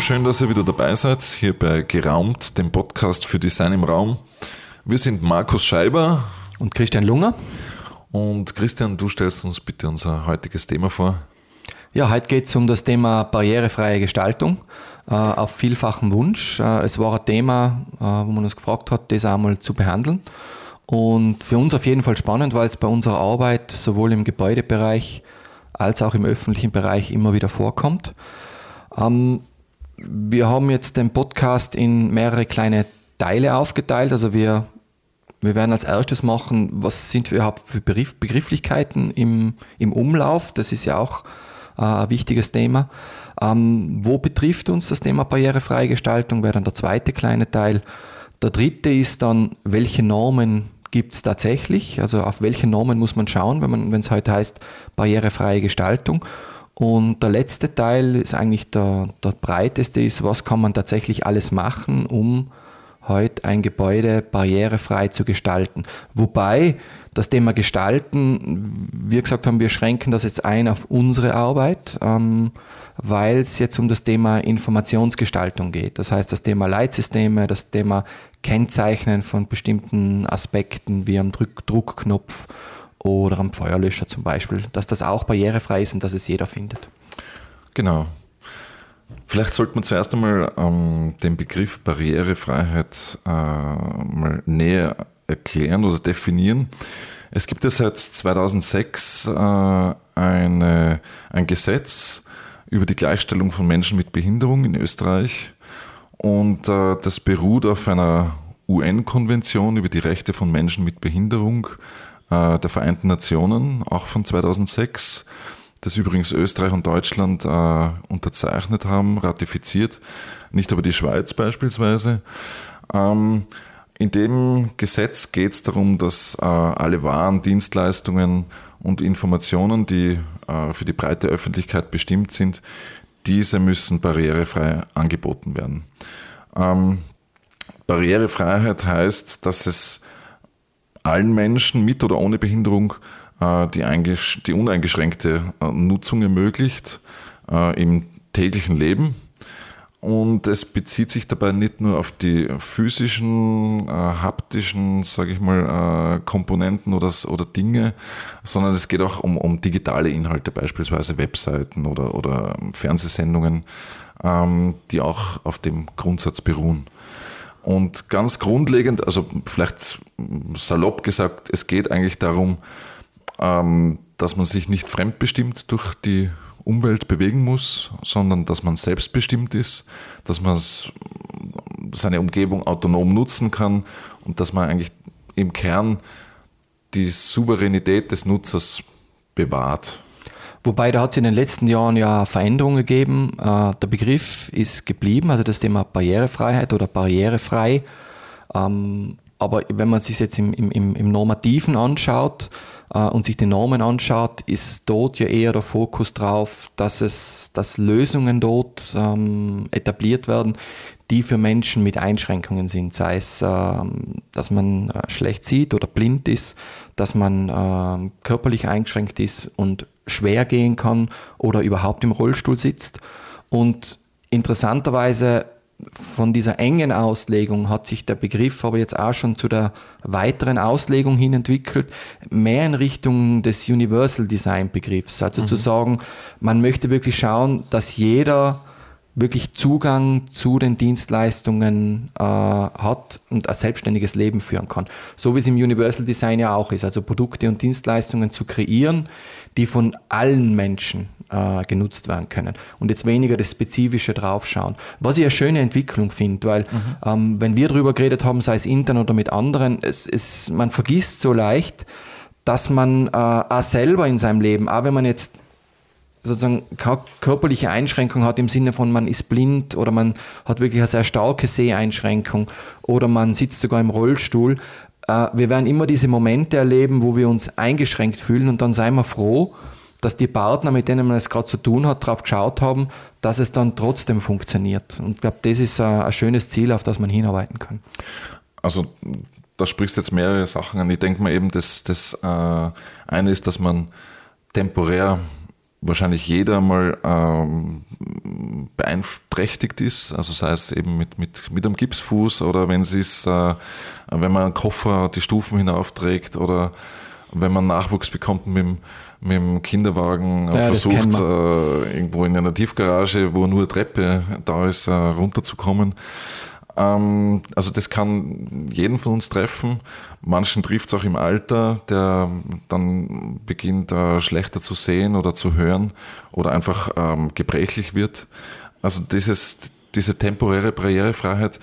schön, dass ihr wieder dabei seid, hier bei Geraumt, dem Podcast für Design im Raum. Wir sind Markus Scheiber und Christian Lunger. Und Christian, du stellst uns bitte unser heutiges Thema vor. Ja, heute geht es um das Thema barrierefreie Gestaltung äh, auf vielfachen Wunsch. Äh, es war ein Thema, äh, wo man uns gefragt hat, das einmal zu behandeln. Und für uns auf jeden Fall spannend, weil es bei unserer Arbeit sowohl im Gebäudebereich als auch im öffentlichen Bereich immer wieder vorkommt. Ähm, wir haben jetzt den Podcast in mehrere kleine Teile aufgeteilt. Also wir, wir werden als erstes machen, was sind überhaupt für Begriff, Begrifflichkeiten im, im Umlauf. Das ist ja auch äh, ein wichtiges Thema. Ähm, wo betrifft uns das Thema barrierefreie Gestaltung, wäre dann der zweite kleine Teil. Der dritte ist dann, welche Normen gibt es tatsächlich? Also auf welche Normen muss man schauen, wenn es heute heißt barrierefreie Gestaltung? Und der letzte Teil ist eigentlich der, der breiteste, ist, was kann man tatsächlich alles machen, um heute ein Gebäude barrierefrei zu gestalten. Wobei das Thema Gestalten, wir gesagt haben, wir schränken das jetzt ein auf unsere Arbeit, ähm, weil es jetzt um das Thema Informationsgestaltung geht. Das heißt, das Thema Leitsysteme, das Thema Kennzeichnen von bestimmten Aspekten wie am Druck Druckknopf oder am Feuerlöscher zum Beispiel, dass das auch barrierefrei ist und dass es jeder findet. Genau. Vielleicht sollte man zuerst einmal ähm, den Begriff Barrierefreiheit äh, mal näher erklären oder definieren. Es gibt ja seit 2006 äh, eine, ein Gesetz über die Gleichstellung von Menschen mit Behinderung in Österreich und äh, das beruht auf einer UN-Konvention über die Rechte von Menschen mit Behinderung äh, der Vereinten Nationen, auch von 2006, das übrigens Österreich und Deutschland äh, unterzeichnet haben, ratifiziert, nicht aber die Schweiz beispielsweise. Ähm, in dem Gesetz geht es darum, dass äh, alle Waren, Dienstleistungen und Informationen, die für die breite Öffentlichkeit bestimmt sind, diese müssen barrierefrei angeboten werden. Ähm, Barrierefreiheit heißt, dass es allen Menschen mit oder ohne Behinderung äh, die, die, uneingeschränkte äh, Nutzung ermöglicht äh, im täglichen Leben. Und es bezieht sich dabei nicht nur auf die physischen, äh, haptischen, sage ich mal, äh, Komponenten oder, oder Dinge, sondern es geht auch um, um digitale Inhalte, beispielsweise Webseiten oder, oder Fernsehsendungen, ähm, die auch auf dem Grundsatz beruhen. Und ganz grundlegend, also vielleicht salopp gesagt, es geht eigentlich darum, ähm, dass man sich nicht fremdbestimmt durch die Umwelt bewegen muss, sondern dass man selbstbestimmt ist, dass man seine Umgebung autonom nutzen kann und dass man eigentlich im Kern die Souveränität des Nutzers bewahrt. Wobei da hat es in den letzten Jahren ja Veränderungen gegeben. Äh, der Begriff ist geblieben, also das Thema Barrierefreiheit oder barrierefrei. Ähm, aber wenn man sich jetzt im, im, im Normativen anschaut äh, und sich die Normen anschaut, ist dort ja eher der Fokus drauf, dass es, dass Lösungen dort ähm, etabliert werden, die für Menschen mit Einschränkungen sind, sei es, ähm, dass man äh, schlecht sieht oder blind ist, dass man körperlich eingeschränkt ist und schwer gehen kann oder überhaupt im Rollstuhl sitzt. Und interessanterweise von dieser engen Auslegung hat sich der Begriff aber jetzt auch schon zu der weiteren Auslegung hin entwickelt, mehr in Richtung des Universal Design Begriffs. Also mhm. zu sagen, man möchte wirklich schauen, dass jeder wirklich Zugang zu den Dienstleistungen äh, hat und ein selbstständiges Leben führen kann. So wie es im Universal Design ja auch ist, also Produkte und Dienstleistungen zu kreieren, die von allen Menschen äh, genutzt werden können und jetzt weniger das Spezifische draufschauen. Was ich eine schöne Entwicklung finde, weil mhm. ähm, wenn wir darüber geredet haben, sei es intern oder mit anderen, es, es, man vergisst so leicht, dass man äh, auch selber in seinem Leben, auch wenn man jetzt sozusagen körperliche Einschränkung hat im Sinne von man ist blind oder man hat wirklich eine sehr starke Seheinschränkung oder man sitzt sogar im Rollstuhl. Äh, wir werden immer diese Momente erleben, wo wir uns eingeschränkt fühlen und dann seien wir froh, dass die Partner, mit denen man es gerade zu tun hat, darauf geschaut haben, dass es dann trotzdem funktioniert. Und ich glaube, das ist ein, ein schönes Ziel, auf das man hinarbeiten kann. Also da sprichst jetzt mehrere Sachen an. Ich denke mal eben, das, das äh, eine ist, dass man temporär wahrscheinlich jeder mal ähm, beeinträchtigt ist, also sei es eben mit, mit, mit einem Gipsfuß oder wenn es äh, wenn man einen Koffer die Stufen hinaufträgt oder wenn man Nachwuchs bekommt mit dem, mit dem Kinderwagen, ja, versucht äh, irgendwo in einer Tiefgarage, wo nur eine Treppe da ist, äh, runterzukommen. Ähm, also das kann jeden von uns treffen. Manchen trifft es auch im Alter, der dann beginnt äh, schlechter zu sehen oder zu hören oder einfach ähm, gebrechlich wird. Also dieses, diese temporäre Barrierefreiheit,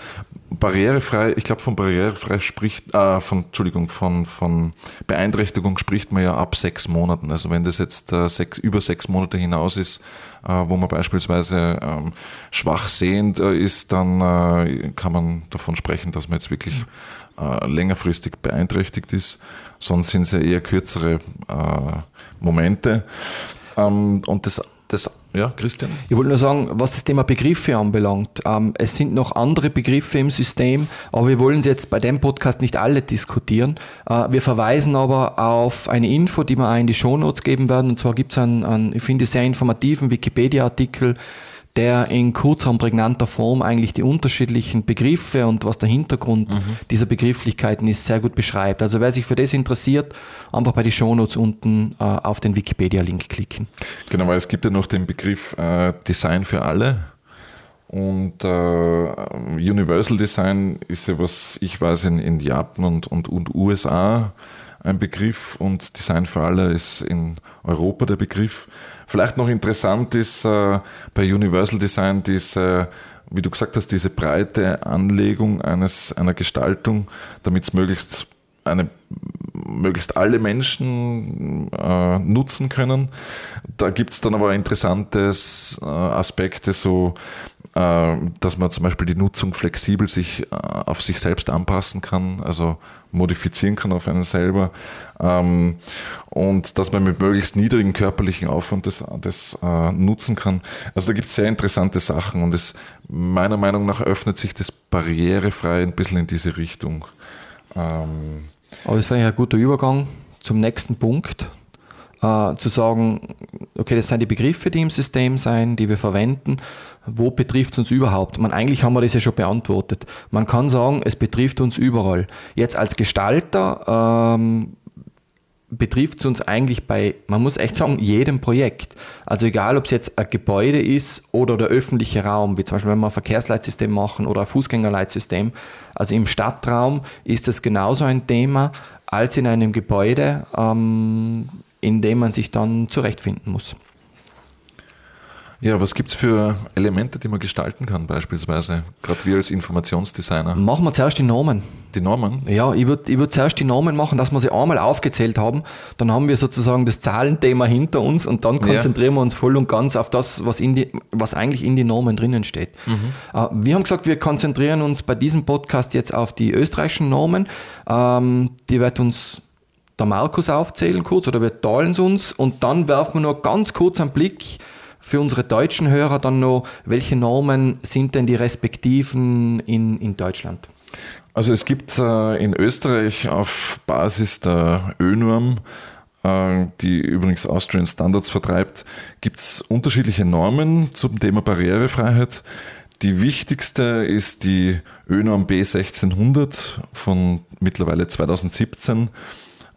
barrierefrei, ich glaube von barrierefrei spricht, äh, von, Entschuldigung, von, von Beeinträchtigung spricht man ja ab sechs Monaten. Also wenn das jetzt äh, sechs, über sechs Monate hinaus ist, äh, wo man beispielsweise ähm, schwach sehend äh, ist, dann äh, kann man davon sprechen, dass man jetzt wirklich äh, längerfristig beeinträchtigt ist. Sonst sind es ja eher kürzere Momente. Ähm, und das das, ja, Christian? Ich wollte nur sagen, was das Thema Begriffe anbelangt. Ähm, es sind noch andere Begriffe im System, aber wir wollen sie jetzt bei dem Podcast nicht alle diskutieren. Äh, wir verweisen aber auf eine Info, die wir auch in die Shownotes geben werden. Und zwar gibt es einen, einen, ich finde, sehr informativen Wikipedia-Artikel der in kurzer und prägnanter Form eigentlich die unterschiedlichen Begriffe und was der Hintergrund mhm. dieser Begrifflichkeiten ist, sehr gut beschreibt. Also wer sich für das interessiert, einfach bei den Shownotes unten äh, auf den Wikipedia-Link klicken. Genau, weil es gibt ja noch den Begriff äh, Design für alle. Und äh, Universal Design ist ja, was ich weiß, in, in Japan und, und, und USA ein Begriff und Design für alle ist in Europa der Begriff. Vielleicht noch interessant ist äh, bei Universal Design diese, wie du gesagt hast, diese breite Anlegung eines, einer Gestaltung, damit es möglichst eine möglichst alle Menschen äh, nutzen können. Da gibt es dann aber interessante äh, Aspekte, so dass man zum Beispiel die Nutzung flexibel sich äh, auf sich selbst anpassen kann, also modifizieren kann auf einen selber ähm, und dass man mit möglichst niedrigen körperlichen Aufwand das, das äh, nutzen kann. Also da gibt es sehr interessante Sachen und es meiner Meinung nach öffnet sich das barrierefrei ein bisschen in diese Richtung. Ähm, Aber das wäre ein guter Übergang zum nächsten Punkt äh, zu sagen, okay, das sind die Begriffe, die im System sein, die wir verwenden. Wo betrifft es uns überhaupt? Man, eigentlich haben wir das ja schon beantwortet. Man kann sagen, es betrifft uns überall. Jetzt als Gestalter ähm, betrifft es uns eigentlich bei, man muss echt sagen, jedem Projekt. Also egal, ob es jetzt ein Gebäude ist oder der öffentliche Raum, wie zum Beispiel wenn wir ein Verkehrsleitsystem machen oder ein Fußgängerleitsystem. Also im Stadtraum ist das genauso ein Thema als in einem Gebäude. Ähm, in dem man sich dann zurechtfinden muss. Ja, was gibt es für Elemente, die man gestalten kann, beispielsweise, gerade wir als Informationsdesigner? Machen wir zuerst die Normen. Die Normen? Ja, ich würde ich würd zuerst die Normen machen, dass wir sie einmal aufgezählt haben. Dann haben wir sozusagen das Zahlenthema hinter uns und dann konzentrieren ja. wir uns voll und ganz auf das, was, in die, was eigentlich in die Normen drinnen steht. Mhm. Äh, wir haben gesagt, wir konzentrieren uns bei diesem Podcast jetzt auf die österreichischen Normen. Ähm, die wird uns der Markus aufzählen kurz oder wir teilen es uns und dann werfen wir nur ganz kurz einen Blick für unsere deutschen Hörer dann noch, welche Normen sind denn die respektiven in, in Deutschland? Also es gibt äh, in Österreich auf Basis der ÖNorm, äh, die übrigens Austrian Standards vertreibt, gibt es unterschiedliche Normen zum Thema Barrierefreiheit. Die wichtigste ist die ÖNorm B1600 von mittlerweile 2017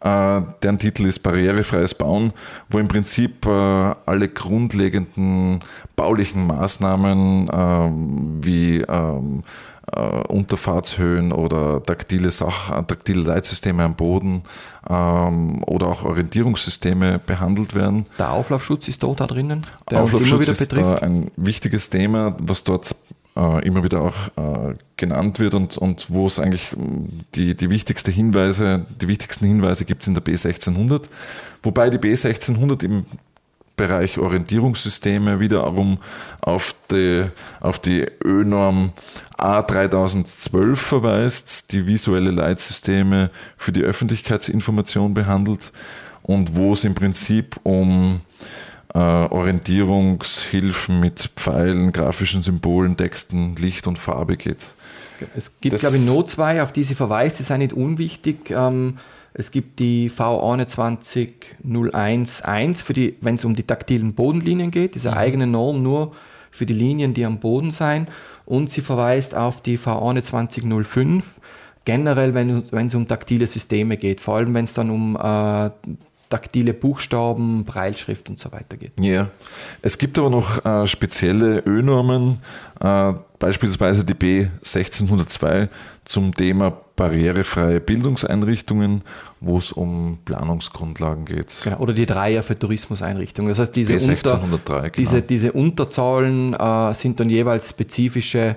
äh, deren Titel ist Barrierefreies Bauen, wo im Prinzip äh, alle grundlegenden baulichen Maßnahmen äh, wie ähm, Unterfahrtshöhen oder taktile, Sach taktile Leitsysteme am Boden ähm, oder auch Orientierungssysteme behandelt werden. Der Auflaufschutz ist dort da drinnen, der Auflaufschutz uns immer wieder betrifft. ist ein wichtiges Thema, was dort äh, immer wieder auch äh, genannt wird und, und wo es eigentlich ähm, die, die wichtigste Hinweise, die wichtigsten Hinweise gibt es in der B1600, wobei die B1600 im Bereich Orientierungssysteme wiederum auf die, auf die ÖNorm A3012 verweist, die visuelle Leitsysteme für die Öffentlichkeitsinformation behandelt und wo es im Prinzip um äh, Orientierungshilfen mit Pfeilen, grafischen Symbolen, Texten, Licht und Farbe geht. Es gibt, das glaube ich, Not 2, auf die sie verweist, die sind nicht unwichtig. Ähm, Es gibt die V21011 für die, wenn es um die taktilen Bodenlinien geht, diese mhm. eigene Norm nur für die Linien, die am Boden sein. Und sie verweist auf die V21005 generell, wenn, wenn es um taktile Systeme geht, vor allem wenn es dann um äh, taktile Buchstaben, Breilschrift und so weiter geht. Ja, es gibt aber noch äh, spezielle Ö-Normen, äh, beispielsweise die B1602 zum Thema barrierefreie Bildungseinrichtungen, wo es um Planungsgrundlagen geht. Genau, oder die Dreier für Tourismuseinrichtungen. Das heißt, diese, Unter, genau. diese, diese Unterzahlen äh, sind dann jeweils spezifische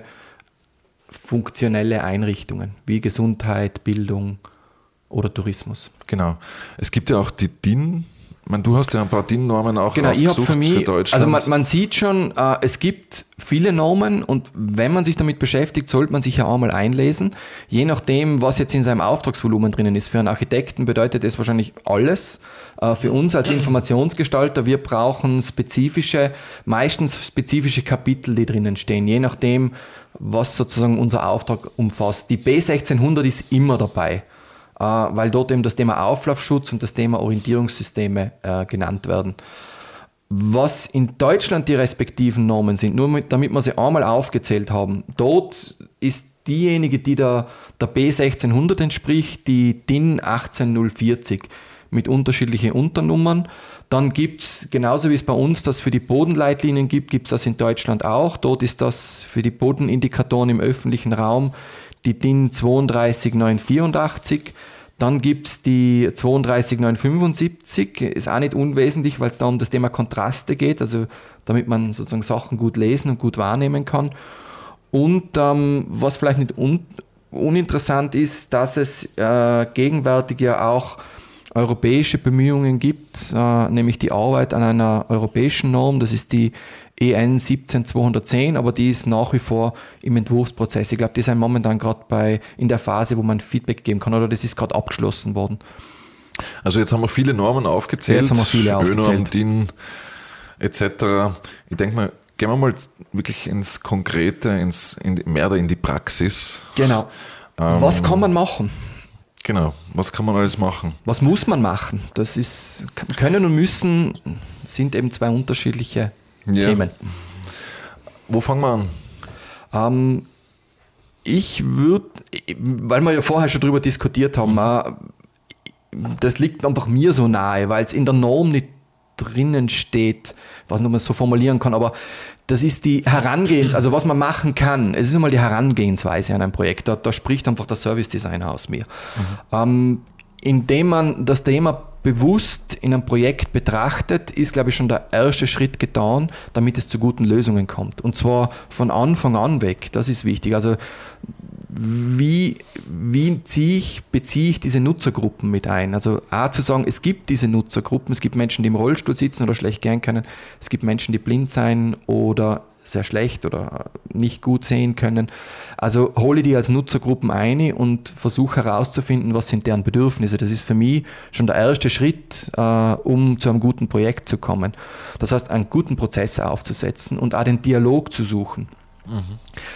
funktionelle Einrichtungen wie Gesundheit, Bildung oder Tourismus. Genau. Es gibt ja auch die DIN meine, du hast ja ein paar DIN-Normen auch genau, rausgesucht für, mich, für Deutschland. Also man, man sieht schon, äh, es gibt viele Normen und wenn man sich damit beschäftigt, sollte man sich ja auch mal einlesen. Je nachdem, was jetzt in seinem Auftragsvolumen drinnen ist. Für einen Architekten bedeutet das wahrscheinlich alles. Äh, für uns als Informationsgestalter, wir brauchen spezifische, meistens spezifische Kapitel, die drinnen stehen. Je nachdem, was sozusagen unser Auftrag umfasst. Die B1600 ist immer dabei. Äh, weil dort eben das Thema Auflaufschutz und das Thema Orientierungssysteme äh, genannt werden. Was in Deutschland die respektiven Normen sind, nur mit, damit wir sie einmal aufgezählt haben, dort ist diejenige, die der, der B1600 entspricht, die DIN 18040 mit unterschiedlichen Unternummern. Dann gibt es, genauso wie es bei uns das für die Bodenleitlinien gibt, gibt es das in Deutschland auch. Dort ist das für die Bodenindikatoren im öffentlichen Raum die DIN 32984. Dann gibt es die 32975, ist auch nicht unwesentlich, weil es da um das Thema Kontraste geht, also damit man sozusagen Sachen gut lesen und gut wahrnehmen kann. Und ähm, was vielleicht nicht un uninteressant ist, dass es äh, gegenwärtig ja auch europäische Bemühungen gibt, äh, nämlich die Arbeit an einer europäischen Norm, das ist die EN 17210, aber die ist nach wie vor im Entwurfsprozess. Ich glaube, die sind momentan gerade in der Phase, wo man Feedback geben kann oder das ist gerade abgeschlossen worden. Also jetzt haben wir viele Normen aufgezählt, jetzt haben wir viele aufgezählt. DIN etc. Ich denke mal, gehen wir mal wirklich ins Konkrete, ins, in, mehr in die Praxis. Genau. Ähm, was kann man machen? Genau, was kann man alles machen? Was muss man machen? Das ist, können und müssen sind eben zwei unterschiedliche ja. Themen. Wo fangen wir an? Ähm, ich würde, weil wir ja vorher schon darüber diskutiert haben, mhm. das liegt einfach mir so nahe, weil es in der Norm nicht drinnen steht, was man so formulieren kann, aber das ist die Herangehens, also was man machen kann. Es ist einmal die Herangehensweise an ein Projekt. Da, da spricht einfach der Service Designer aus mir. Mhm. Ähm, indem man das Thema bewusst in einem Projekt betrachtet, ist, glaube ich, schon der erste Schritt getan, damit es zu guten Lösungen kommt. Und zwar von Anfang an weg. Das ist wichtig. Also wie, wie ziehe ich, beziehe ich diese Nutzergruppen mit ein? Also A zu sagen, es gibt diese Nutzergruppen, es gibt Menschen, die im Rollstuhl sitzen oder schlecht gehen können, es gibt Menschen, die blind sein oder sehr schlecht oder nicht gut sehen können. Also hole die als Nutzergruppen ein und versuche herauszufinden, was sind deren Bedürfnisse. Das ist für mich schon der erste Schritt, äh, um zu einem guten Projekt zu kommen. Das heißt, einen guten Prozess aufzusetzen und auch den Dialog zu suchen. Mhm.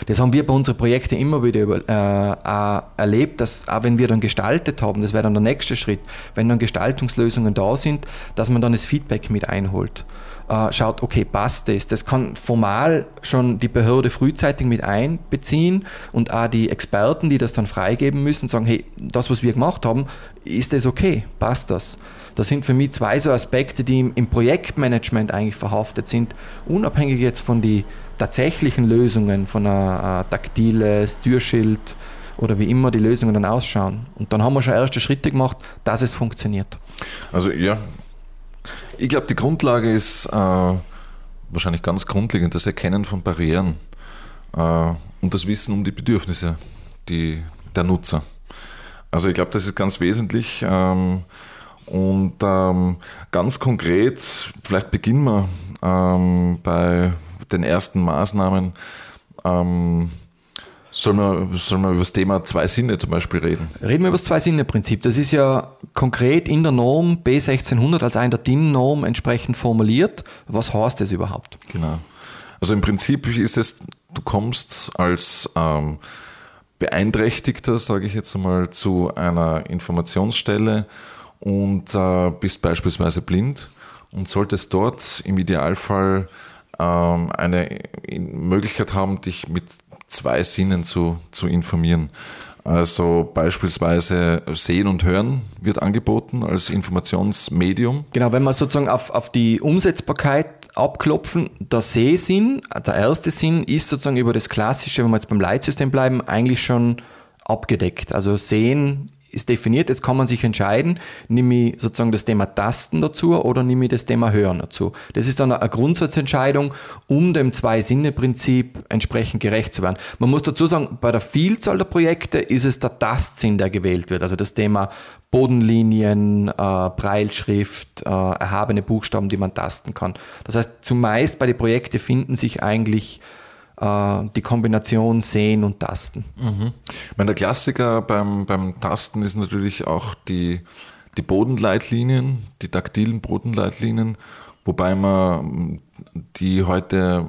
Das haben wir bei unseren Projekten immer wieder über, äh, erlebt, dass auch wenn wir dann gestaltet haben, das wäre dann der nächste Schritt, wenn dann Gestaltungslösungen da sind, dass man dann das Feedback mit einholt äh, schaut, okay, passt das. Das kann formal schon die Behörde frühzeitig mit einbeziehen und auch die Experten, die das dann freigeben müssen, sagen, hey, das, was wir gemacht haben, ist das okay? Passt das? Das sind für mich zwei so Aspekte, die im, im Projektmanagement eigentlich verhaftet sind, unabhängig jetzt von den tatsächlichen Lösungen, von einer äh, taktiles Türschild oder wie immer die Lösungen dann ausschauen. Und dann haben wir schon erste Schritte gemacht, dass es funktioniert. Also ja, ich glaube, die Grundlage ist äh, wahrscheinlich ganz grundlegend das Erkennen von Barrieren äh, und das Wissen um die Bedürfnisse die, der Nutzer. Also ich glaube, das ist ganz wesentlich. Ähm, und ähm, ganz konkret, vielleicht beginnen wir ähm, bei den ersten Maßnahmen. Ähm, Sollen wir, sollen wir über das Thema zwei Sinne zum Beispiel reden? Reden wir über das Zwei-Sinne-Prinzip. Das ist ja konkret in der Norm B1600 als eine der DIN-Norm entsprechend formuliert. Was heißt das überhaupt? Genau. Also im Prinzip ist es, du kommst als ähm, Beeinträchtigter, sage ich jetzt einmal, zu einer Informationsstelle und äh, bist beispielsweise blind und solltest dort im Idealfall ähm, eine Möglichkeit haben, dich mit zwei Sinnen zu, zu informieren. Also beispielsweise Sehen und Hören wird angeboten als Informationsmedium. Genau, wenn wir sozusagen auf, auf die Umsetzbarkeit abklopfen, der Sehsinn, der erste Sinn, ist sozusagen über das klassische, wenn wir jetzt beim Leitsystem bleiben, eigentlich schon abgedeckt. Also Sehen ist definiert, jetzt kann man sich entscheiden, nehme ich sozusagen das Thema Tasten dazu oder nehme ich das Thema Hören dazu. Das ist dann eine Grundsatzentscheidung, um dem Zwei-Sinne-Prinzip entsprechend gerecht zu werden. Man muss dazu sagen, bei der Vielzahl der Projekte ist es der Tastsinn, der gewählt wird. Also das Thema Bodenlinien, äh, Breilschrift, äh, erhabene Buchstaben, die man tasten kann. Das heißt, zumeist bei den Projekten finden sich eigentlich die Kombination Sehen und Tasten. Mhm. Ich meine, der Klassiker beim, beim Tasten ist natürlich auch die, die Bodenleitlinien, die taktilen Bodenleitlinien, wobei man die heute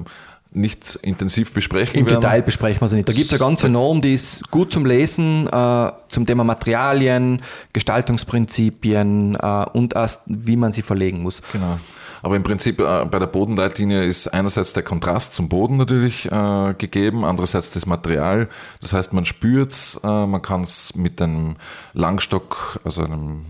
nicht intensiv besprechen Im werden. Detail besprechen wir sie nicht. Da gibt es eine ganze Norm, die ist gut zum Lesen, äh, zum Thema Materialien, Gestaltungsprinzipien äh, und erst, wie man sie verlegen muss. Genau. Aber im Prinzip äh, bei der Bodenleitlinie ist einerseits der Kontrast zum Boden natürlich äh, gegeben, andererseits das Material. Das heißt, man spürt es, äh, man kann es mit einem Langstock, also einem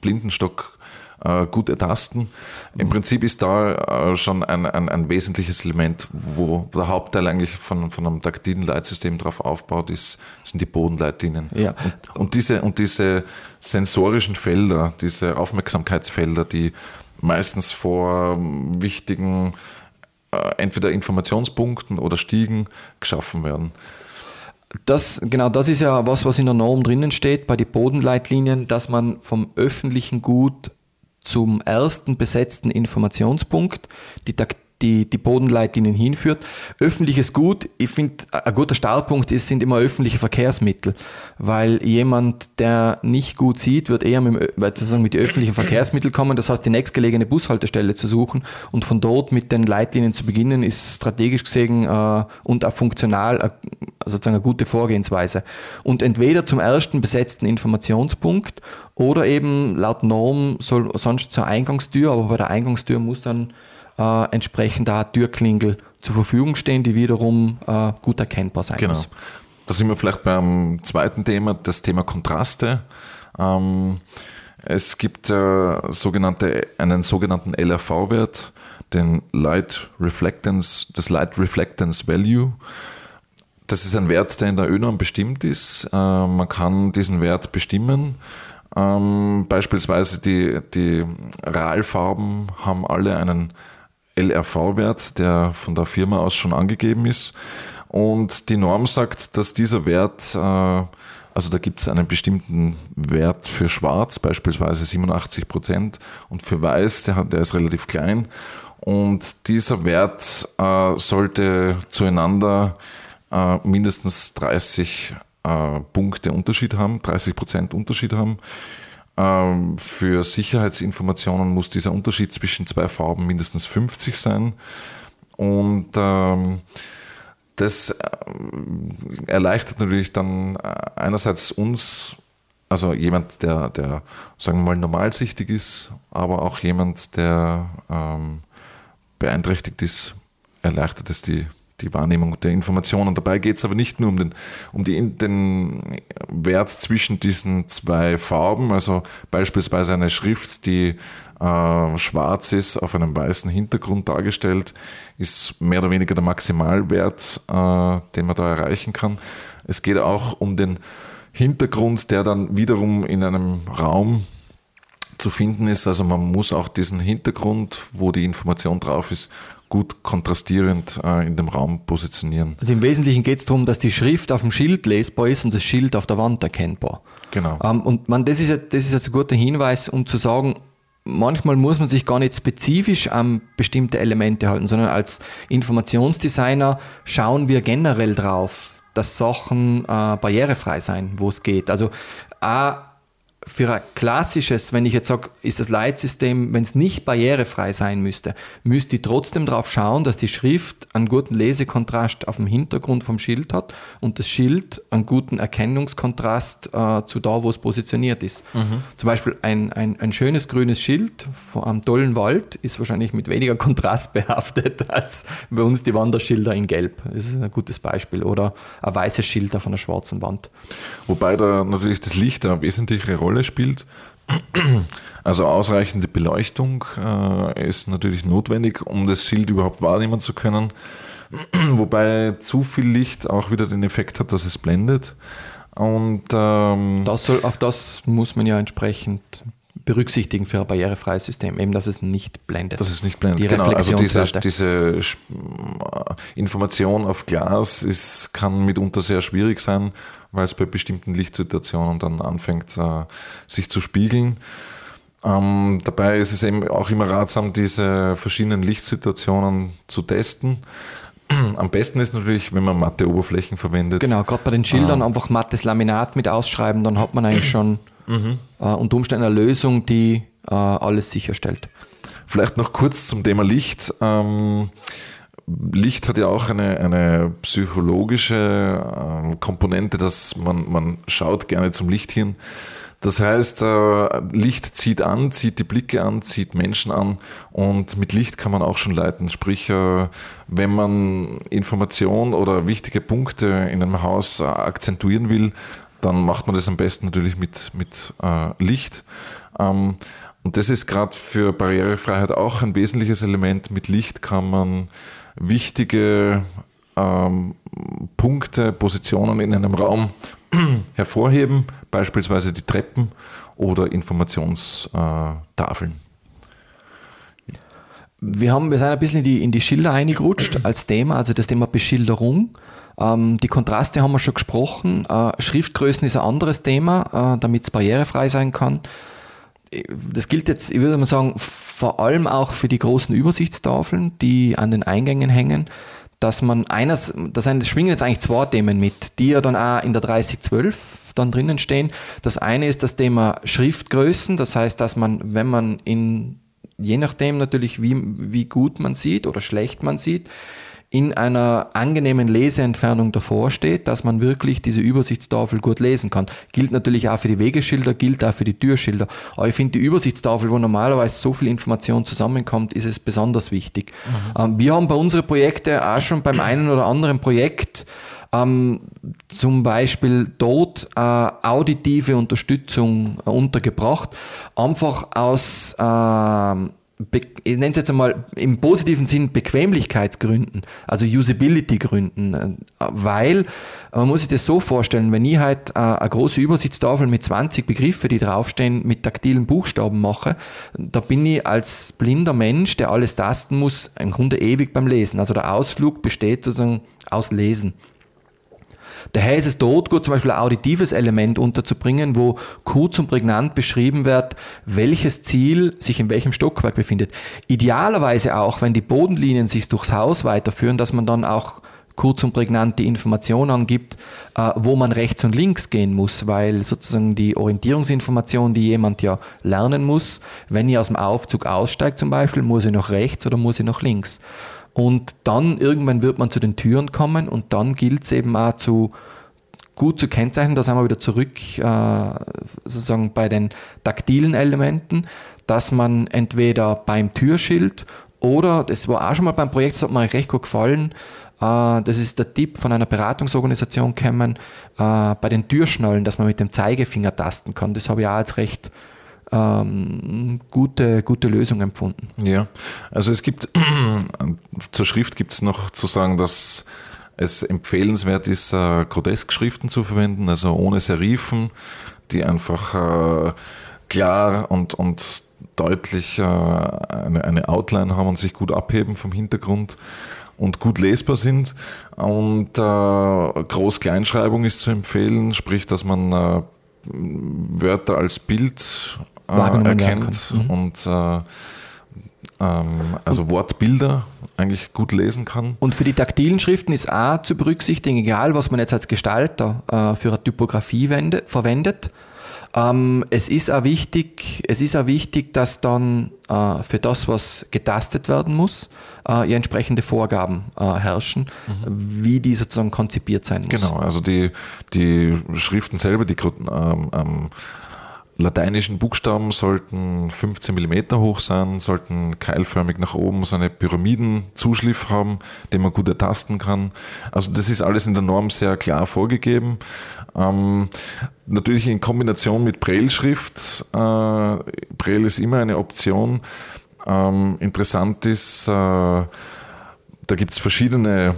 Blindenstock äh, gut ertasten. Im Prinzip ist da äh, schon ein, ein, ein, wesentliches Element, wo der Hauptteil eigentlich von, von einem taktilen Leitsystem drauf aufbaut, ist, sind die Bodenleitlinien. Ja. Und, und, diese, und diese sensorischen Felder, diese Aufmerksamkeitsfelder, die meistens vor wichtigen äh, entweder Informationspunkten oder Stiegen geschaffen werden. Das, genau, das ist ja was, was in der Norm drinnen steht, bei den Bodenleitlinien, dass man vom öffentlichen Gut zum ersten besetzten Informationspunkt die die, die Bodenleitlinien hinführt. Öffentliches Gut, ich finde, ein guter Startpunkt ist, sind immer öffentliche Verkehrsmittel, weil jemand, der nicht gut sieht, wird eher mit, sozusagen mit den öffentlichen Verkehrsmitteln kommen. Das heißt, die nächstgelegene Bushaltestelle zu suchen und von dort mit den Leitlinien zu beginnen, ist strategisch gesehen äh, und auch funktional äh, sozusagen eine gute Vorgehensweise. Und entweder zum ersten besetzten Informationspunkt oder eben laut Norm soll sonst zur Eingangstür, aber bei der Eingangstür muss dann äh, entsprechend da Türklingel zur Verfügung stehen, die wiederum äh, gut erkennbar sein genau. muss. Da sind wir vielleicht beim zweiten Thema, das Thema Kontraste. Ähm, es gibt äh, sogenannte, einen sogenannten LRV-Wert, den Light Reflectance, das Light Reflectance Value. Das ist ein Wert, der in der ÖNORM bestimmt ist. Äh, man kann diesen Wert bestimmen. Ähm, beispielsweise die, die RAL-Farben haben alle einen LRV-Wert, der von der Firma aus schon angegeben ist. Und die Norm sagt, dass dieser Wert, äh, also da gibt es einen bestimmten Wert für Schwarz, beispielsweise 87 Prozent, und für Weiß, der, der ist relativ klein. Und dieser Wert äh, sollte zueinander äh, mindestens 30 Punkte Unterschied haben, 30 Prozent Unterschied haben. Ähm, für Sicherheitsinformationen muss dieser Unterschied zwischen zwei Farben mindestens 50 sein. Und ähm, das äh, erleichtert natürlich dann äh, einerseits uns, also jemand, der, der sagen wir mal normalsichtig ist, aber auch jemand, der ähm, beeinträchtigt ist, erleichtert es die die Wahrnehmung der Informationen. Dabei geht es aber nicht nur um, den, um die, den Wert zwischen diesen zwei Farben, also beispielsweise eine Schrift, die äh, schwarz ist, auf einem weißen Hintergrund dargestellt, ist mehr oder weniger der Maximalwert, äh, den man da erreichen kann. Es geht auch um den Hintergrund, der dann wiederum in einem Raum zu finden ist. Also man muss auch diesen Hintergrund, wo die Information drauf ist, gut kontrastierend äh, in dem Raum positionieren. Also im Wesentlichen geht es darum, dass die Schrift auf dem Schild lesbar ist und das Schild auf der Wand erkennbar. Genau. Ähm, und man, das, ist, das ist jetzt ein guter Hinweis, um zu sagen, manchmal muss man sich gar nicht spezifisch an bestimmte Elemente halten, sondern als Informationsdesigner schauen wir generell drauf, dass Sachen äh, barrierefrei sein, wo es geht. Also A, für ein klassisches, wenn ich jetzt sage, ist das Leitsystem, wenn es nicht barrierefrei sein müsste, müsste ich trotzdem darauf schauen, dass die Schrift einen guten Lesekontrast auf dem Hintergrund vom Schild hat und das Schild einen guten Erkennungskontrast äh, zu da, wo es positioniert ist. Mhm. Zum Beispiel ein, ein, ein schönes grünes Schild von einem tollen Wald ist wahrscheinlich mit weniger Kontrast behaftet als bei uns die Wanderschilder in Gelb. Das ist ein gutes Beispiel. Oder ein weißes Schild auf einer schwarzen Wand. Wobei da natürlich das Licht eine wesentliche Rolle Rolle spielt. Also ausreichende Beleuchtung äh, ist natürlich notwendig, um das Schild überhaupt wahrnehmen zu können. Wobei zu viel Licht auch wieder den Effekt hat, dass es blendet. Und ähm, das soll, auf das muss man ja entsprechend berücksichtigen für ein barrierefreies System, eben dass es nicht blendet. Dass es nicht blendet, die genau. Also diese, diese Information auf Glas ist, kann mitunter sehr schwierig sein, weil es bei bestimmten Lichtsituationen dann anfängt, äh, sich zu spiegeln. Ähm, dabei ist es eben auch immer ratsam, diese verschiedenen Lichtsituationen zu testen. Am besten ist natürlich, wenn man matte Oberflächen verwendet. Genau, gerade bei den Schildern ähm, einfach mattes Laminat mit ausschreiben, dann hat man eigentlich schon mhm. äh, unter Umständen eine Lösung, die äh, alles sicherstellt. Vielleicht noch kurz zum Thema Licht. Ähm, Licht hat ja auch eine, eine psychologische ähm, Komponente, dass man, man schaut gerne zum Licht hin. Das heißt, äh, Licht zieht an, zieht die Blicke an, zieht Menschen an und mit Licht kann man auch schon leiten. Sprich, äh, wenn man Information oder wichtige Punkte in einem Haus äh, akzentuieren will, dann macht man das am besten natürlich mit, mit Licht. Ähm, und das ist gerade für Barrierefreiheit auch ein wesentliches Element. Mit Licht kann man wichtige ähm, Punkte, Positionen in einem Raum hervorheben, beispielsweise die Treppen oder Informationstafeln. Wir, haben, wir sind ein bisschen in die, in die Schilder eingerutscht als Thema, also das Thema Beschilderung. Ähm, die Kontraste haben wir schon gesprochen. Äh, Schriftgrößen ist ein anderes Thema, äh, damit es barrierefrei sein kann das gilt jetzt, ich würde mal sagen, vor allem auch für die großen Übersichtstafeln, die an den Eingängen hängen, dass man eines, das schwingen jetzt eigentlich zwei Themen mit, die ja dann auch in der 3012 dann drinnen stehen. Das eine ist das Thema Schriftgrößen, das heißt, dass man, wenn man in, je nachdem natürlich, wie, wie gut man sieht oder schlecht man sieht, in einer angenehmen Leseentfernung davor steht, dass man wirklich diese Übersichtstafel gut lesen kann. Gilt natürlich auch für die Wegeschilder, gilt auch für die Türschilder. Aber ich finde, die Übersichtstafel, wo normalerweise so viel Information zusammenkommt, ist es besonders wichtig. Mhm. Ähm, wir haben bei unseren Projekten auch schon beim einen oder anderen Projekt ähm, zum Beispiel dort äh, auditive Unterstützung äh, untergebracht, einfach aus äh, ich nenne es jetzt einmal im positiven Sinn Bequemlichkeitsgründen, also Usability-Gründen, äh, weil man muss sich das so vorstellen, wenn ich halt äh, eine große Übersichtstafel mit 20 Begriffen, die draufstehen, mit taktilen Buchstaben mache, da bin ich als blinder Mensch, der alles tasten muss, im Grunde ewig beim Lesen. Also der Ausflug besteht sozusagen aus Lesen. Daher ist es dort gut, zum Beispiel ein auditives Element unterzubringen, wo kurz und prägnant beschrieben wird, welches Ziel sich in welchem Stockwerk befindet. Idealerweise auch, wenn die Bodenlinien sich durchs Haus weiterführen, dass man dann auch kurz und prägnant die Information angibt, äh, wo man rechts und links gehen muss, weil sozusagen die Orientierungsinformation, die jemand ja lernen muss, wenn ich aus dem Aufzug aussteigt zum Beispiel, muss ich nach rechts oder muss ich nach links. Und dann irgendwann wird man zu den Türen kommen und dann gilt es eben auch zu gut zu kennzeichnen, da sind wir wieder zurück äh, sozusagen bei den taktilen Elementen, dass man entweder beim Türschild oder, das war auch schon mal beim Projekt, das hat mir recht gut gefallen, äh, das ist der Tipp von einer Beratungsorganisation gekommen, äh, bei den Türschnallen, dass man mit dem Zeigefinger tasten kann. Das habe ich auch als recht ähm, gute, gute Lösung empfunden. Ja, also es gibt, zur Schrift gibt es noch zu sagen, dass es empfehlenswert ist, äh, Grotesk-Schriften zu verwenden, also ohne Serifen, die einfach äh, klar und, und deutlich äh, eine, eine Outline haben und sich gut abheben vom Hintergrund und gut lesbar sind. Und äh, Groß-Kleinschreibung ist zu empfehlen, sprich, dass man äh, Wörter als Bild äh, erkennt mhm. und äh, ähm, also Wortbilder eigentlich gut lesen kann. Und für die taktilen Schriften ist auch zu berücksichtigen, egal was man jetzt als Gestalter äh, für eine Typografie wende, verwendet, ähm, es, ist auch wichtig, es ist auch wichtig, dass dann äh, für das, was getastet werden muss, äh, entsprechende Vorgaben äh, herrschen, mhm. wie die sozusagen konzipiert sein muss. Genau, also die, die Schriften selber, die ähm, ähm, lateinischen Buchstaben sollten 15 mm hoch sein, sollten keilförmig nach oben so eine Pyramidenzuschliff haben, den man gut ertasten kann. Also das ist alles in der Norm sehr klar vorgegeben. Ähm, natürlich in Kombination mit Braille-Schrift. Äh, Braille ist immer eine Option. Ähm, interessant ist, äh, da gibt es verschiedene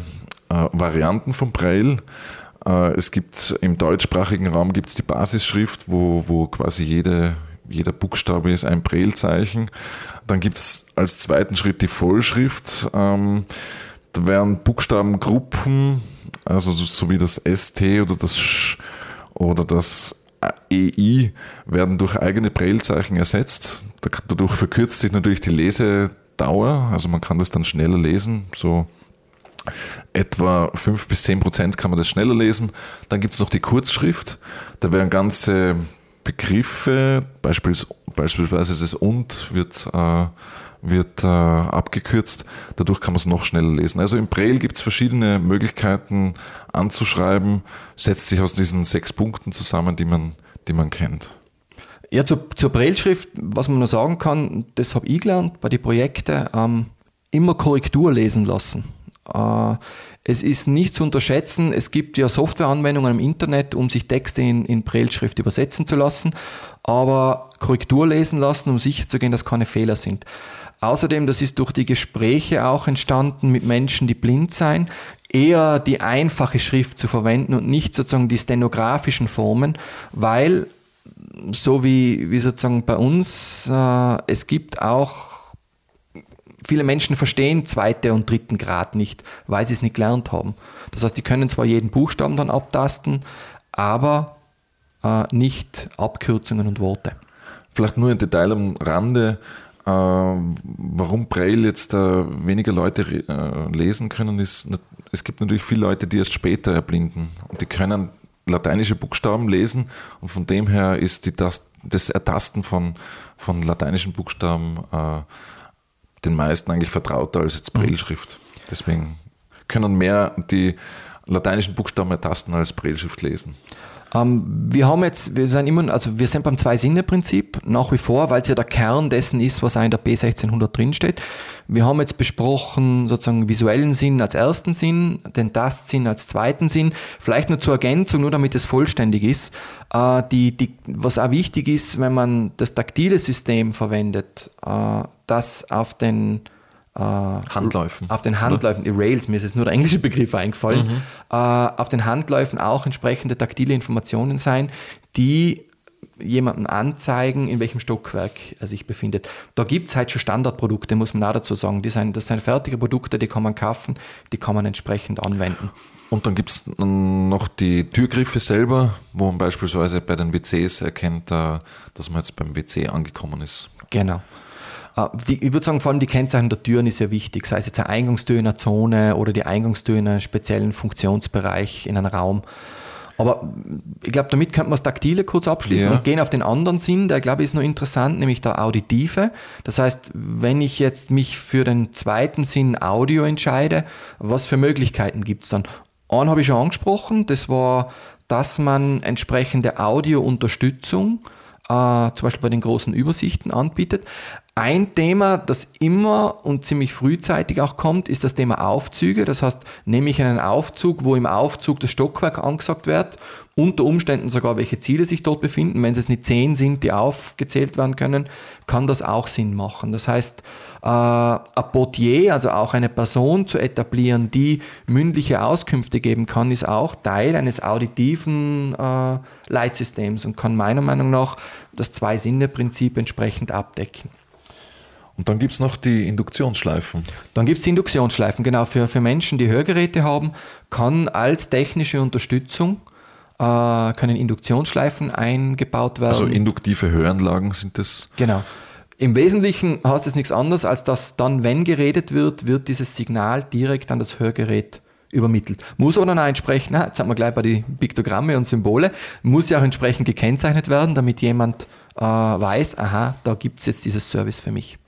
äh, Varianten von Braille. Äh, es gibt im deutschsprachigen Raum gibt's die Basisschrift, wo, wo quasi jede, jeder Buchstabe ist ein Braille-Zeichen. Dann gibt es als zweiten Schritt die Vollschrift. Ähm, da werden Buchstabengruppen, also so wie das ST oder das Sch oder das EI werden durch eigene Braillezeichen ersetzt. Dadurch verkürzt sich natürlich die Lesedauer, also man kann das dann schneller lesen, so etwa 5 bis 10 Prozent kann man das schneller lesen. Dann gibt es noch die Kurzschrift, da werden ganze Begriffe, beispielsweise das und wird äh, wird äh, abgekürzt. Dadurch kann man es noch schneller lesen. Also im Braille gibt es verschiedene Möglichkeiten anzuschreiben, setzt sich aus diesen sechs Punkten zusammen, die man, die man kennt. Ja, zu, zur Braille-Schrift, was man nur sagen kann, das habe ich gelernt bei den Projekten, ähm, immer Korrektur lesen lassen. Äh, es ist nicht zu unterschätzen, es gibt ja Softwareanwendungen im Internet, um sich Texte in, in Braille-Schrift übersetzen zu lassen, aber Korrektur lesen lassen, um sicherzugehen, dass keine Fehler sind. Außerdem, das ist durch die Gespräche auch entstanden mit Menschen, die blind sein, eher die einfache Schrift zu verwenden und nicht sozusagen die stenografischen Formen, weil so wie, wie sozusagen bei uns, äh, es gibt auch viele Menschen verstehen zweite und dritten Grad nicht, weil sie es nicht gelernt haben. Das heißt, die können zwar jeden Buchstaben dann abtasten, aber äh, nicht Abkürzungen und Worte. Vielleicht nur ein Detail am Rande. Äh, warum Braille jetzt äh, weniger Leute äh, lesen können, ist, es gibt natürlich viele Leute, die erst später erblinden und die können lateinische Buchstaben lesen und von dem her ist das Ertasten von, von lateinischen Buchstaben äh, den meisten eigentlich vertrauter als jetzt. Braille-Schrift. Deswegen können mehr die lateinischen Buchstaben ertasten als Braille-Schrift lesen. Ähm, wir haben jetzt, wir sind immer, also wir sind beim Zwei-Sinne-Prinzip nach wie vor, weil es ja der Kern dessen ist, was auch in der B1600 drinsteht. Wir haben jetzt besprochen, sozusagen visuellen Sinn als ersten Sinn, den Tastsinn als zweiten Sinn. Vielleicht nur zur Ergänzung, nur damit es vollständig ist. Äh, die, die, was auch wichtig ist, wenn man das taktile System verwendet, äh, das auf den Handläufen. Auf den Handläufen, die Rails, mir ist jetzt nur der englische Begriff eingefallen, mhm. äh, auf den Handläufen auch entsprechende taktile Informationen sein, die jemandem anzeigen, in welchem Stockwerk er sich befindet. Da gibt es halt schon Standardprodukte, muss man auch dazu sagen. Die sind, das sind fertige Produkte, die kann man kaufen, die kann man entsprechend anwenden. Und dann gibt es noch die Türgriffe selber, wo man beispielsweise bei den WCs erkennt, äh, dass man jetzt beim WC angekommen ist. Genau. Äh, die, ich würde sagen, vor allem die Kennzeichen der Türen ist ja wichtig, sei es jetzt eine Eingangstür in einer Zone oder die Eingangstür in einem speziellen Funktionsbereich in einem Raum. Aber ich glaube, damit könnte man das Taktile kurz abschließen ja. und gehen auf den anderen Sinn, der glaube ich ist noch interessant, nämlich der Auditive. Das heißt, wenn ich jetzt mich für den zweiten Sinn Audio entscheide, was für Möglichkeiten gibt es dann? Einen habe ich schon angesprochen, das war, dass man entsprechende Audio-Unterstützung äh, zum Beispiel bei den großen Übersichten anbietet. Ein Thema, das immer und ziemlich frühzeitig auch kommt, ist das Thema Aufzüge. Das heißt, nehme ich einen Aufzug, wo im Aufzug das Stockwerk angesagt wird, unter Umständen sogar welche Ziele sich dort befinden. Wenn es nicht zehn sind, die aufgezählt werden können, kann das auch Sinn machen. Das heißt, äh, ein Portier, also auch eine Person zu etablieren, die mündliche Auskünfte geben kann, ist auch Teil eines auditiven äh, Leitsystems und kann meiner Meinung nach das Zwei-Sinne-Prinzip entsprechend abdecken. Und dann gibt es noch die Induktionsschleifen. Dann gibt es Induktionsschleifen, genau. Für, für Menschen, die Hörgeräte haben, kann als technische Unterstützung äh, können Induktionsschleifen eingebaut werden. Also induktive Höranlagen sind das? Genau. im Wesentlichen heißt es nichts anderes, als dass dann, wenn geredet wird, wird dieses Signal direkt an das Hörgerät übermittelt. Muss aber dann auch entsprechend, jetzt sind wir gleich bei den Piktogramme und Symbole, muss ja auch entsprechend gekennzeichnet werden, damit jemand äh, weiß, aha, da gibt es jetzt dieses Service für mich.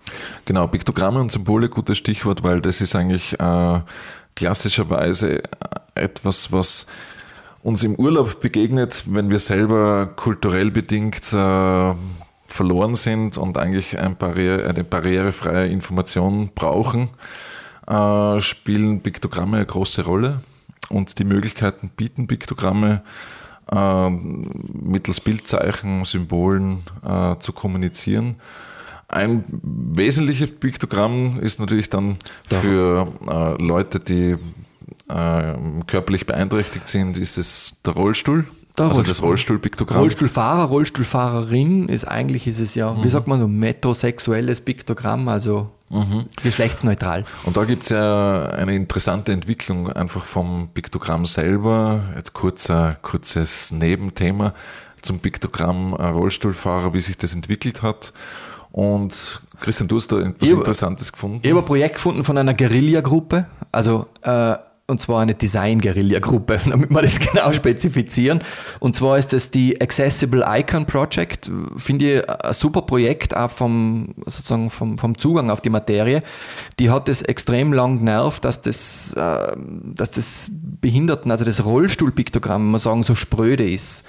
Genau, Piktogramme und Symbole, gutes Stichwort, weil das ist eigentlich äh, klassischerweise etwas, was uns im Urlaub begegnet, wenn wir selber kulturell bedingt äh, verloren sind und eigentlich ein Barriere, eine barrierefreie Information brauchen, äh, spielen Piktogramme eine große Rolle und die Möglichkeiten bieten Piktogramme äh, mittels Bildzeichen, Symbolen äh, zu kommunizieren. Ein wesentliches Piktogramm ist natürlich dann für äh, Leute, die äh, körperlich beeinträchtigt sind, ist es der Rollstuhl. Der also Rollstuhl. das Rollstuhlpiktogramm. Rollstuhlfahrer, Rollstuhlfahrerin ist eigentlich, ist es ja, Mhm. wie sagt man so, metrosexuelles Piktogramm, also Mhm. geschlechtsneutral. Und da gibt es ja eine interessante Entwicklung einfach vom Piktogramm selber. Jetzt kurzer, kurzes Nebenthema zum Piktogramm äh, Rollstuhlfahrer, wie sich das entwickelt hat. Und Christian, du hast da etwas Ich- Interessantes gefunden. Ich habe ein Projekt gefunden von einer Guerilla-Gruppe, also äh, und zwar eine Design-Guerilla-Gruppe, damit wir das genau spezifizieren. Und zwar ist das die Accessible Icon Project. Finde ich ein super Projekt, auch vom, sozusagen vom, vom Zugang auf die Materie. Die hat es extrem lang genervt, dass das, äh, dass das Behinderten, also das Rollstuhlpiktogramm, man sagen, so spröde ist.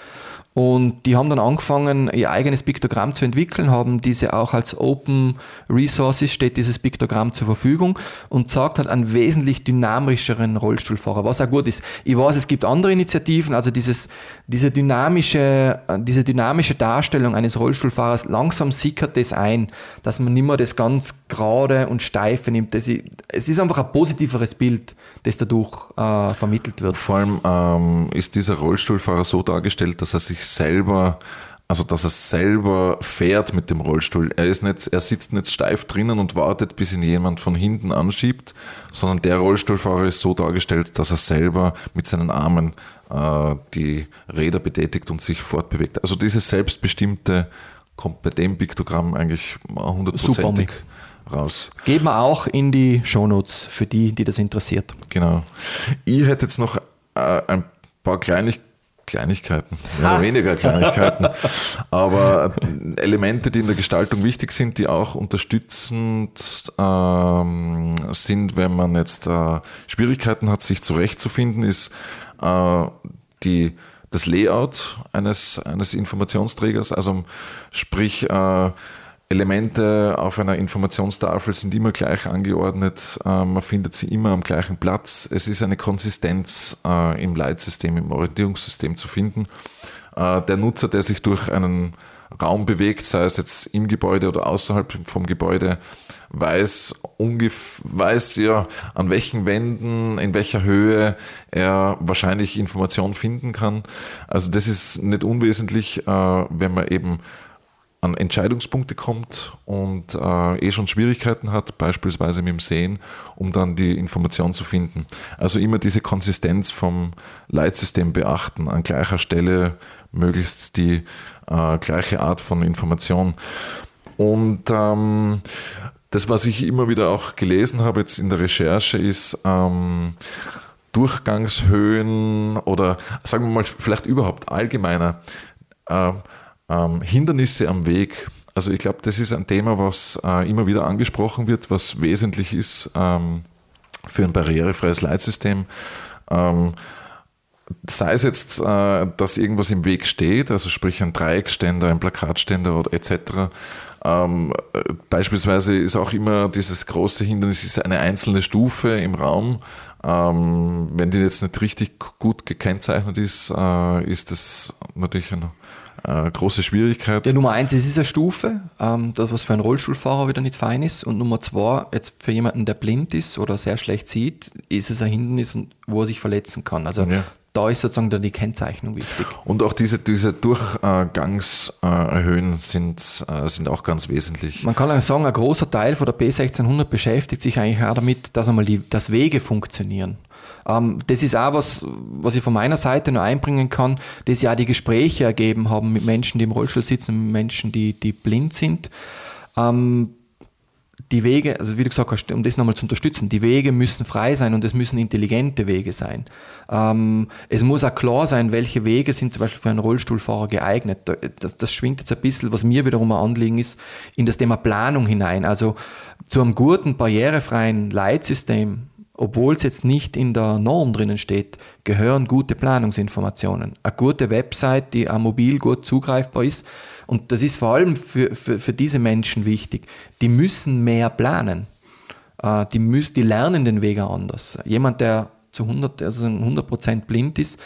Und die haben dann angefangen, ihr eigenes Piktogramm zu entwickeln, haben diese auch als Open Resources, steht dieses Piktogramm zur Verfügung und sagt halt einen wesentlich dynamischeren Rollstuhlfahrer, was auch gut ist. Ich weiß, es gibt andere Initiativen, also dieses, diese, dynamische, diese dynamische Darstellung eines Rollstuhlfahrers, langsam sickert das ein, dass man nicht mehr das ganz gerade und steife nimmt. Das es ist einfach ein positiveres Bild, das dadurch äh, vermittelt wird. Vor allem ähm, ist dieser Rollstuhlfahrer so dargestellt, dass er sich selber, also dass er selber fährt mit dem Rollstuhl. Er ist nicht, er sitzt nicht steif drinnen und wartet, bis ihn jemand von hinten anschiebt, sondern der Rollstuhlfahrer ist so dargestellt, dass er selber mit seinen Armen äh, die Räder betätigt und sich fortbewegt. Also dieses selbstbestimmte kommt bei dem Piktogramm eigentlich hundertprozentig raus. Geben wir auch in die Shownotes für die, die das interessiert. Genau. Ich hätte jetzt noch äh, ein paar Kleinig Kleinigkeiten, mehr oder weniger Kleinigkeiten, aber Elemente, die in der Gestaltung wichtig sind, die auch unterstützend ähm, sind, wenn man jetzt äh, Schwierigkeiten hat, sich zurechtzufinden, ist äh, die, das Layout eines, eines Informationsträgers, also sprich äh, Elemente auf einer Informationstafel sind immer gleich angeordnet, äh, man findet sie immer am gleichen Platz. Es ist eine Konsistenz äh, im Leitsystem, im Orientierungssystem zu finden. Äh, Der Nutzer, der sich durch einen Raum bewegt, sei es jetzt im Gebäude oder außerhalb vom Gebäude, weiß, weiß ja, an welchen Wänden, in welcher Höhe er wahrscheinlich Informationen finden kann. Also das ist nicht unwesentlich, äh, wenn man eben an Entscheidungspunkte kommt und äh, eh schon Schwierigkeiten hat, beispielsweise mit dem Sehen, um dann die Information zu finden. Also immer diese Konsistenz vom Leitsystem beachten, an gleicher Stelle möglichst die äh, gleiche Art von Information. Und ähm, das, was ich immer wieder auch gelesen habe jetzt in der Recherche, ist ähm, Durchgangshöhen oder sagen wir mal vielleicht überhaupt allgemeiner. Äh, ähm, Hindernisse am Weg. Also ich glaube, das ist ein Thema, was äh, immer wieder angesprochen wird, was wesentlich ist ähm, für ein barrierefreies Leitsystem. Ähm, sei es jetzt, äh, dass irgendwas im Weg steht, also sprich ein Dreiecksständer, ein Plakatständer oder etc. Ähm, äh, beispielsweise ist auch immer dieses große Hindernis ist eine einzelne Stufe im Raum. Ähm, wenn die jetzt nicht richtig gut gekennzeichnet ist, äh, ist das natürlich ein äh, große Schwierigkeit. Ja, Nummer eins, es ist eine Stufe, ähm, das was für einen Rollstuhlfahrer wieder nicht fein ist. Und Nummer zwei, jetzt für jemanden, der blind ist oder sehr schlecht sieht, ist es ein Hindernis, wo er sich verletzen kann. Also Ja. da ist sozusagen dann die Kennzeichnung wichtig. Und auch diese, diese Durchgangshöhen sind, äh, sind auch ganz wesentlich. Man kann auch sagen, ein großer Teil von der P1600 beschäftigt sich eigentlich auch damit, dass einmal die, dass Wege funktionieren. Ähm, das ist auch was, was ich von meiner Seite noch einbringen kann, das ja die Gespräche ergeben haben mit Menschen, die im Rollstuhl sitzen, mit Menschen, die, die blind sind. Ähm, die Wege, also wie du gesagt hast, um das nochmal zu unterstützen, die Wege müssen frei sein und es müssen intelligente Wege sein. Ähm, es muss auch klar sein, welche Wege sind zum Beispiel für einen Rollstuhlfahrer geeignet. Das, das schwingt jetzt ein bisschen, was mir wiederum ein Anliegen ist, in das Thema Planung hinein. Also zu einem guten, barrierefreien Leitsystem obwohl es jetzt nicht in der Norm drinnen steht, gehören gute Planungsinformationen. Eine gute Website, die am Mobil gut zugreifbar ist, und das ist vor allem für, für, für diese Menschen wichtig. Die müssen mehr planen. Äh, die, müssen, die lernen den Weg anders. Jemand, der zu 100, also 100 blind ist,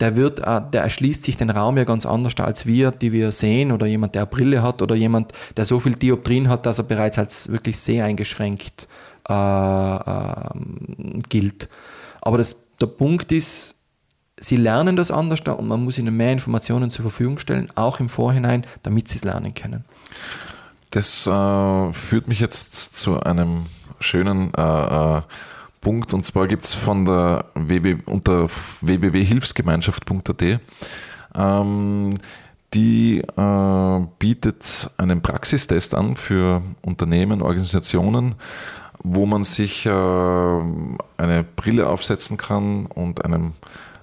der, wird, äh, der erschließt sich den Raum ja ganz anders als wir, die wir sehen, oder jemand, der eine Brille hat, oder jemand, der so viel Dioptrien hat, dass er bereits als wirklich sehr eingeschränkt äh, äh, gilt. Aber das, der Punkt ist, sie lernen das anders und man muss ihnen mehr Informationen zur Verfügung stellen, auch im Vorhinein, damit sie es lernen können. Das äh, führt mich jetzt zu einem schönen äh, äh, Punkt und zwar gibt es von der WW, unter www.hilfsgemeinschaft.at ähm, die äh, bietet einen Praxistest an für Unternehmen, Organisationen, wo man sich äh, eine Brille aufsetzen kann und einen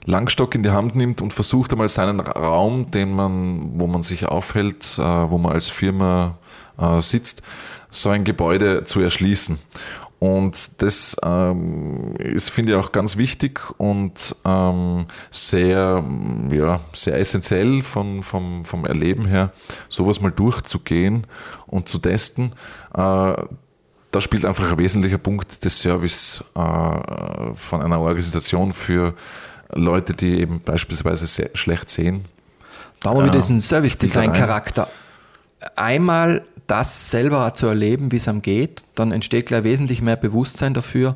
Langstock in die Hand nimmt und versucht einmal seinen Raum, den man, wo man sich aufhält, äh, wo man als Firma äh, sitzt, so ein Gebäude zu erschließen. Und das ähm, ist, finde ich, auch ganz wichtig und ähm, sehr, ja, sehr essentiell von, vom, vom Erleben her, sowas mal durchzugehen und zu testen. Äh, da spielt einfach ein wesentlicher Punkt des Service äh, von einer Organisation für Leute, die eben beispielsweise sehr schlecht sehen. Da haben wir wieder diesen Service-Design-Charakter. Einmal das selber zu erleben, wie es einem geht, dann entsteht gleich wesentlich mehr Bewusstsein dafür,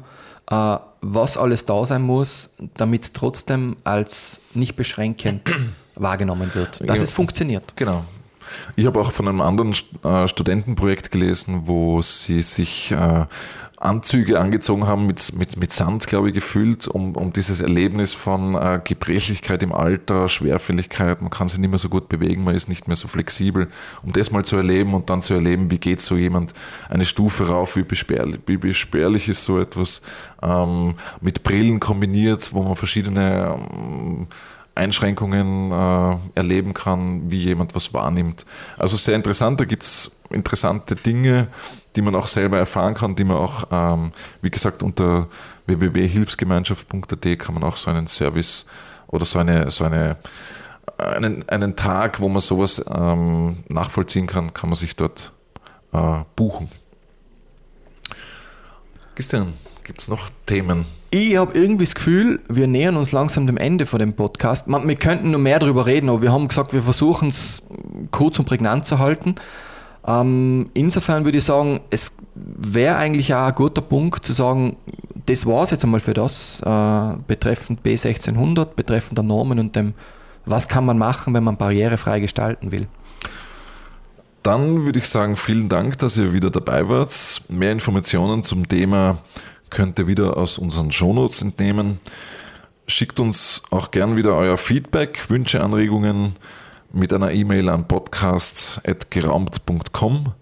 äh, was alles da sein muss, damit es trotzdem als nicht beschränkend wahrgenommen wird. Dass ja, es funktioniert. Genau. Ich habe auch von einem anderen äh, Studentenprojekt gelesen, wo sie sich äh, Anzüge angezogen haben, mit, mit, mit Sand, glaube ich, gefüllt, um, um dieses Erlebnis von äh, Gebrechlichkeit im Alter, Schwerfälligkeit, man kann sich nicht mehr so gut bewegen, man ist nicht mehr so flexibel, um das mal zu erleben und dann zu erleben, wie geht so jemand eine Stufe rauf, wie beschwerlich, wie beschwerlich ist so etwas ähm, mit Brillen kombiniert, wo man verschiedene ähm, Einschränkungen äh, erleben kann, wie jemand was wahrnimmt. Also sehr interessant, da gibt es interessante Dinge, die man auch selber erfahren kann, die man auch, ähm, wie gesagt, unter www.hilfsgemeinschaft.at kann man auch so einen Service oder so eine, so eine einen, einen Tag, wo man sowas ähm, nachvollziehen kann, kann man sich dort äh, buchen. Christian, gibt es noch Themen? Ich habe irgendwie das Gefühl, wir nähern uns langsam dem Ende von dem Podcast. wir könnten noch mehr darüber reden, aber wir haben gesagt, wir versuchen es kurz und prägnant zu halten. Ähm, insofern würde ich sagen, es wäre eigentlich auch ein guter Punkt zu sagen, das war es jetzt einmal für das, äh, betreffend B1600, betreffend der Normen und dem, was kann man machen, wenn man barrierefrei gestalten will. Dann würde ich sagen, vielen Dank, dass ihr wieder dabei wart. Mehr Informationen zum Thema könnt ihr wieder aus unseren Shownotes entnehmen. Schickt uns auch gern wieder euer Feedback, Wünsche, Anregungen mit einer E-Mail an podcast.geraumt.com.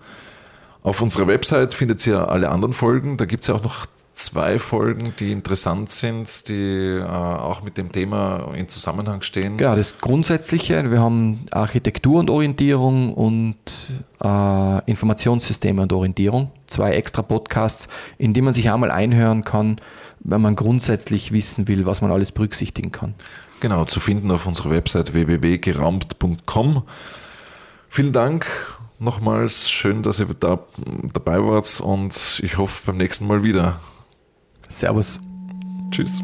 Auf unserer Website findet ihr alle anderen Folgen. Da gibt es ja auch noch zwei Folgen, die interessant sind, die äh, auch mit dem Thema in Zusammenhang stehen. Genau, das Grundsätzliche. Wir haben Architektur und Orientierung und äh, Informationssysteme und Orientierung. Zwei extra Podcasts, in die man sich einmal einhören kann, wenn man grundsätzlich wissen will, was man alles berücksichtigen kann. Genau, zu finden auf unserer Website www.geraumt.com. Vielen Dank nochmals. Schön, dass ihr da dabei wart und ich hoffe beim nächsten Mal wieder. Servus. Tschüss.